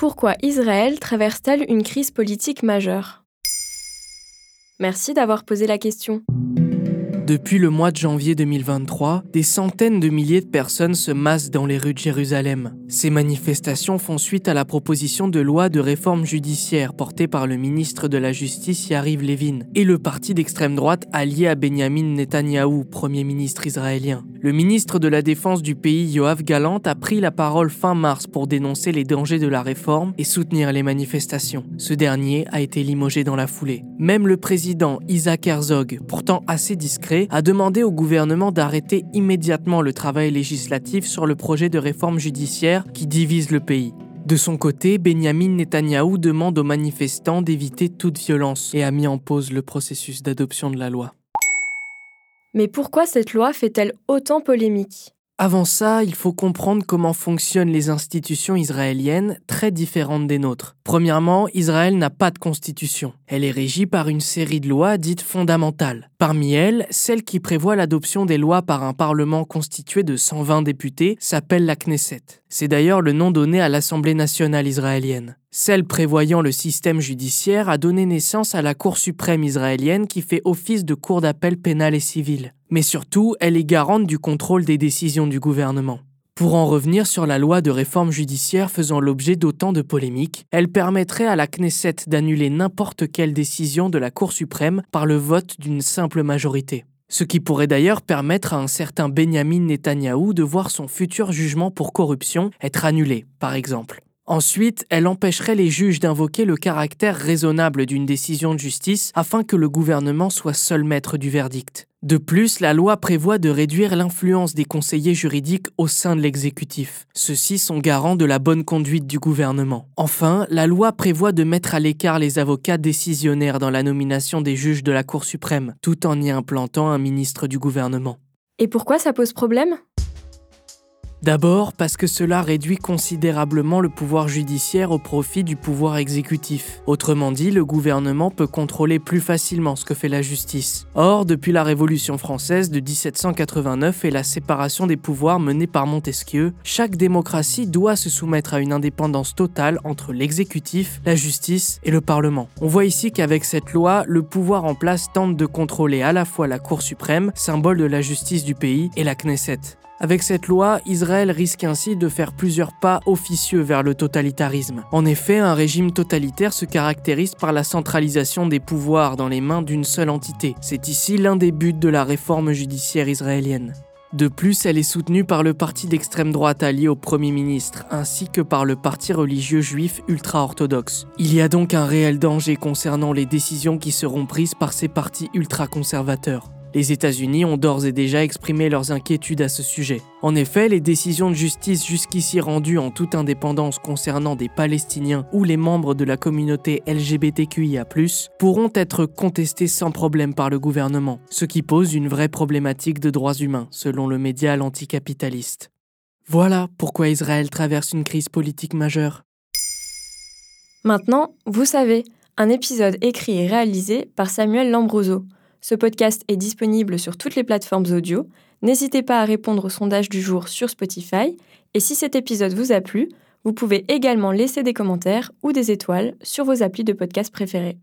Pourquoi Israël traverse-t-elle une crise politique majeure? Merci d'avoir posé la question. Depuis le mois de janvier 2023, des centaines de milliers de personnes se massent dans les rues de Jérusalem. Ces manifestations font suite à la proposition de loi de réforme judiciaire portée par le ministre de la Justice Yariv Levin et le parti d'extrême droite allié à Benjamin Netanyahou, premier ministre israélien. Le ministre de la Défense du pays, Yoav Galant, a pris la parole fin mars pour dénoncer les dangers de la réforme et soutenir les manifestations. Ce dernier a été limogé dans la foulée. Même le président Isaac Herzog, pourtant assez discret, a demandé au gouvernement d'arrêter immédiatement le travail législatif sur le projet de réforme judiciaire qui divise le pays. De son côté, Benjamin Netanyahou demande aux manifestants d'éviter toute violence et a mis en pause le processus d'adoption de la loi. Mais pourquoi cette loi fait-elle autant polémique? Avant ça, il faut comprendre comment fonctionnent les institutions israéliennes, très différentes des nôtres. Premièrement, Israël n'a pas de constitution. Elle est régie par une série de lois dites fondamentales. Parmi elles, celle qui prévoit l'adoption des lois par un parlement constitué de 120 députés s'appelle la Knesset. C'est d'ailleurs le nom donné à l'Assemblée nationale israélienne. Celle prévoyant le système judiciaire a donné naissance à la Cour suprême israélienne qui fait office de cour d'appel pénal et civil mais surtout, elle est garante du contrôle des décisions du gouvernement. Pour en revenir sur la loi de réforme judiciaire faisant l'objet d'autant de polémiques, elle permettrait à la Knesset d'annuler n'importe quelle décision de la Cour suprême par le vote d'une simple majorité. Ce qui pourrait d'ailleurs permettre à un certain Benjamin Netanyahou de voir son futur jugement pour corruption être annulé, par exemple. Ensuite, elle empêcherait les juges d'invoquer le caractère raisonnable d'une décision de justice afin que le gouvernement soit seul maître du verdict. De plus, la loi prévoit de réduire l'influence des conseillers juridiques au sein de l'exécutif. Ceux-ci sont garants de la bonne conduite du gouvernement. Enfin, la loi prévoit de mettre à l'écart les avocats décisionnaires dans la nomination des juges de la Cour suprême, tout en y implantant un ministre du gouvernement. Et pourquoi ça pose problème? D'abord parce que cela réduit considérablement le pouvoir judiciaire au profit du pouvoir exécutif. Autrement dit, le gouvernement peut contrôler plus facilement ce que fait la justice. Or, depuis la Révolution française de 1789 et la séparation des pouvoirs menée par Montesquieu, chaque démocratie doit se soumettre à une indépendance totale entre l'exécutif, la justice et le Parlement. On voit ici qu'avec cette loi, le pouvoir en place tente de contrôler à la fois la Cour suprême, symbole de la justice du pays, et la Knesset. Avec cette loi, Israël risque ainsi de faire plusieurs pas officieux vers le totalitarisme. En effet, un régime totalitaire se caractérise par la centralisation des pouvoirs dans les mains d'une seule entité. C'est ici l'un des buts de la réforme judiciaire israélienne. De plus, elle est soutenue par le parti d'extrême droite allié au Premier ministre, ainsi que par le parti religieux juif ultra-orthodoxe. Il y a donc un réel danger concernant les décisions qui seront prises par ces partis ultra-conservateurs. Les États-Unis ont d'ores et déjà exprimé leurs inquiétudes à ce sujet. En effet, les décisions de justice jusqu'ici rendues en toute indépendance concernant des Palestiniens ou les membres de la communauté LGBTQIA ⁇ pourront être contestées sans problème par le gouvernement, ce qui pose une vraie problématique de droits humains, selon le média l'anticapitaliste. Voilà pourquoi Israël traverse une crise politique majeure. Maintenant, vous savez, un épisode écrit et réalisé par Samuel Lambroso. Ce podcast est disponible sur toutes les plateformes audio. N'hésitez pas à répondre au sondage du jour sur Spotify. Et si cet épisode vous a plu, vous pouvez également laisser des commentaires ou des étoiles sur vos applis de podcast préférés.